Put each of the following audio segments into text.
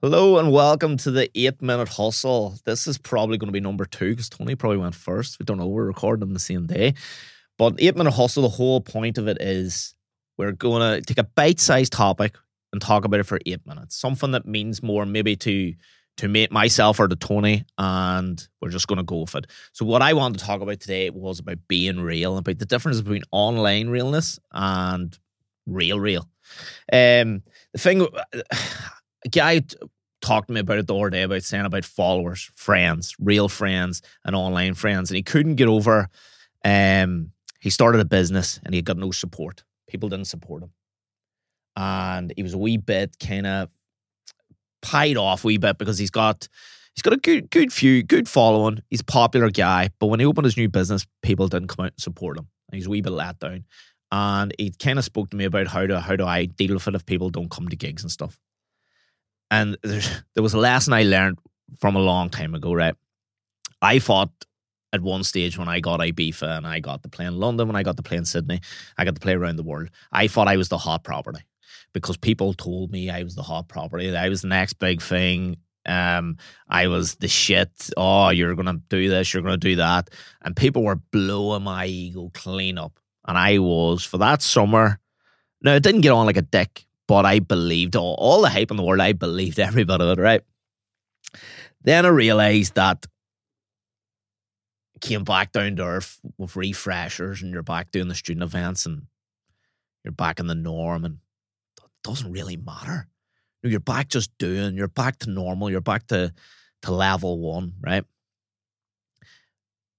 Hello and welcome to the eight minute hustle. This is probably going to be number two because Tony probably went first. We don't know, we're recording on the same day. But eight minute hustle, the whole point of it is we're going to take a bite sized topic and talk about it for eight minutes. Something that means more maybe to to make myself or to Tony, and we're just going to go with it. So, what I wanted to talk about today was about being real, about the difference between online realness and real, real. Um, the thing, guy talked to me about it the other day about saying about followers, friends, real friends, and online friends, and he couldn't get over. Um, he started a business and he got no support. People didn't support him, and he was a wee bit kind of pied off a wee bit because he's got he's got a good good few good following. He's a popular guy, but when he opened his new business, people didn't come out and support him. And he's a wee bit let down. And he kind of spoke to me about how do how do I deal with it if people don't come to gigs and stuff. And there was a lesson I learned from a long time ago, right? I thought at one stage when I got Ibiza and I got to play in London, when I got to play in Sydney, I got to play around the world. I thought I was the hot property because people told me I was the hot property. I was the next big thing. Um, I was the shit. Oh, you're gonna do this, you're gonna do that, and people were blowing my ego clean up. And I was for that summer. Now it didn't get on like a dick, but I believed all, all the hype in the world. I believed every bit of it, right? Then I realized that came back down to earth with refreshers, and you're back doing the student events, and you're back in the norm, and it doesn't really matter. You're back just doing, you're back to normal, you're back to, to level one, right?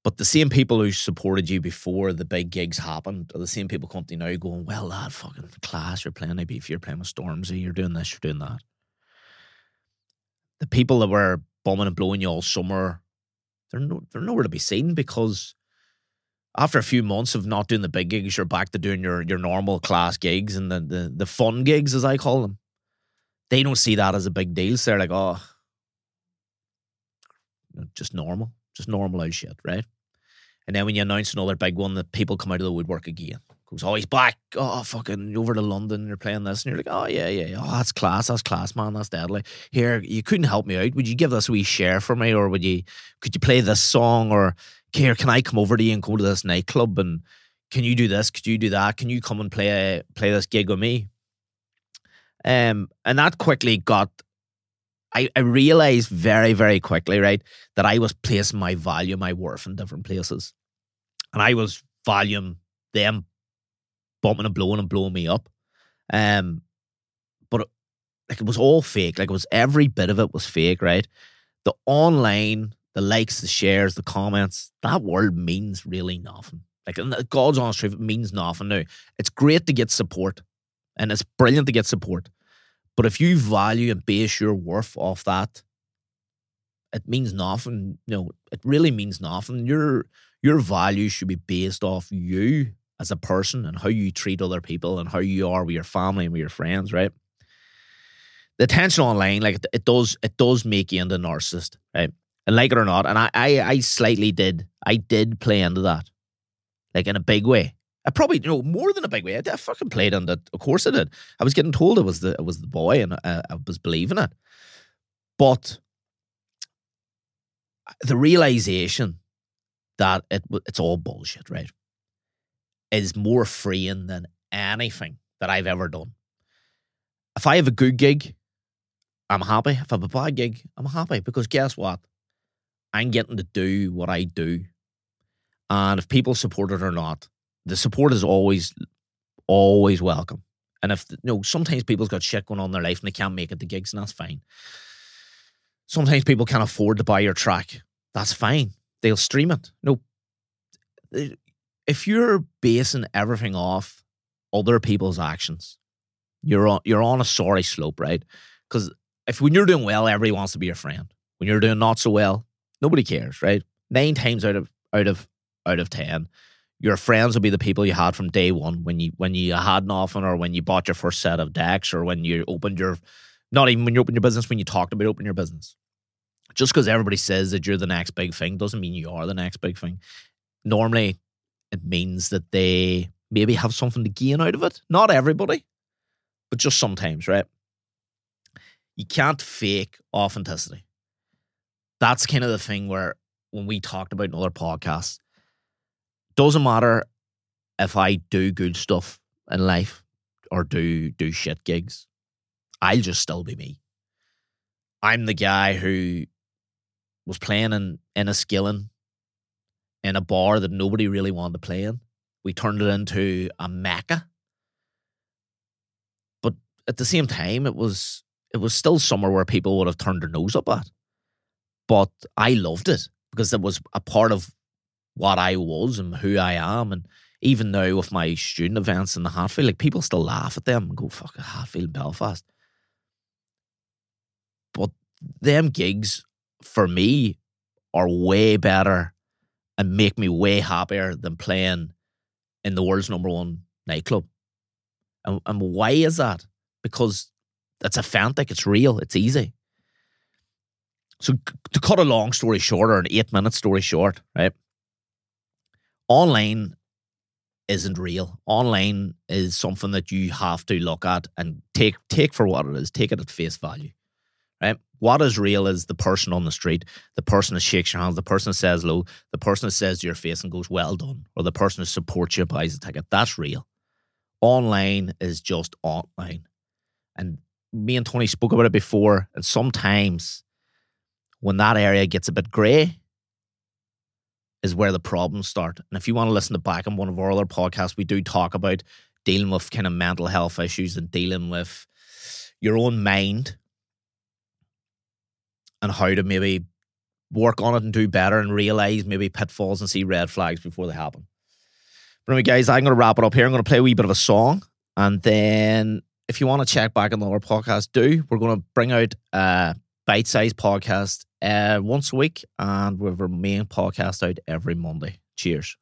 But the same people who supported you before the big gigs happened are the same people come to you now going, well, lad, fucking class, you're playing if you're playing with Stormzy, you're doing this, you're doing that. The people that were bombing and blowing you all summer, they're no, they're nowhere to be seen because after a few months of not doing the big gigs, you're back to doing your your normal class gigs and the the, the fun gigs, as I call them. They don't see that as a big deal. So they're like, oh, just normal, just normal as shit, right? And then when you announce another big one, the people come out of the woodwork again. Goes, oh, he's back. Oh, fucking over to London. You're playing this. And you're like, oh, yeah, yeah, yeah. Oh, that's class. That's class, man. That's deadly. Here, you couldn't help me out. Would you give this a wee share for me? Or would you, could you play this song? Or here, can I come over to you and go to this nightclub and can you do this? Could you do that? Can you come and play play this gig with me? Um, and that quickly got. I, I realized very very quickly right that I was placing my value, my worth in different places, and I was valuing them bumping and blowing and blowing me up. Um, but like it was all fake. Like it was every bit of it was fake, right? The online the likes, the shares, the comments, that word means really nothing. Like God's honest truth, it means nothing now. It's great to get support and it's brilliant to get support. But if you value and base your worth off that, it means nothing. You know, it really means nothing. Your your value should be based off you as a person and how you treat other people and how you are with your family and with your friends, right? The attention online, like it, it does, it does make you into a narcissist, right? and like it or not, and I, I, I slightly did, I did play into that, like in a big way. I probably, you know, more than a big way. I, I fucking played on that. Of course I did. I was getting told it was the, was the boy, and I, I was believing it. But the realization that it it's all bullshit, right, is more freeing than anything that I've ever done. If I have a good gig, I'm happy. If I have a bad gig, I'm happy because guess what? I'm getting to do what I do. And if people support it or not, the support is always, always welcome. And if, you know, sometimes people's got shit going on in their life and they can't make it to gigs, and that's fine. Sometimes people can't afford to buy your track. That's fine. They'll stream it. No, if you're basing everything off other people's actions, you're on you're on a sorry slope, right? Because if when you're doing well, everybody wants to be your friend. When you're doing not so well, Nobody cares, right? Nine times out of out of out of ten, your friends will be the people you had from day one when you when you had nothing or when you bought your first set of decks or when you opened your not even when you opened your business, when you talked about opening your business. Just because everybody says that you're the next big thing doesn't mean you are the next big thing. Normally, it means that they maybe have something to gain out of it. Not everybody, but just sometimes, right? you can't fake authenticity. That's kind of the thing where when we talked about in other podcasts, doesn't matter if I do good stuff in life or do do shit gigs, I'll just still be me. I'm the guy who was playing in Enniskillen in a bar that nobody really wanted to play in. We turned it into a mecca. But at the same time, it was it was still somewhere where people would have turned their nose up at. But I loved it because it was a part of what I was and who I am. And even now with my student events in the Hatfield, like people still laugh at them and go, fuck a Hatfield Belfast. But them gigs for me are way better and make me way happier than playing in the world's number one nightclub. And, and why is that? Because it's authentic, it's real, it's easy. So to cut a long story short, or an eight minute story short, right? Online isn't real. Online is something that you have to look at and take take for what it is. Take it at face value. Right? What is real is the person on the street, the person that shakes your hands, the person that says hello, the person that says to your face and goes, well done, or the person that supports you, buys a ticket. That's real. Online is just online. And me and Tony spoke about it before, and sometimes when that area gets a bit grey, is where the problems start. And if you want to listen to back on one of our other podcasts, we do talk about dealing with kind of mental health issues and dealing with your own mind and how to maybe work on it and do better and realize maybe pitfalls and see red flags before they happen. But anyway, guys, I'm going to wrap it up here. I'm going to play a wee bit of a song. And then if you want to check back on the other podcast, do. We're going to bring out a bite sized podcast uh, once a week and we have our main podcast out every Monday. Cheers.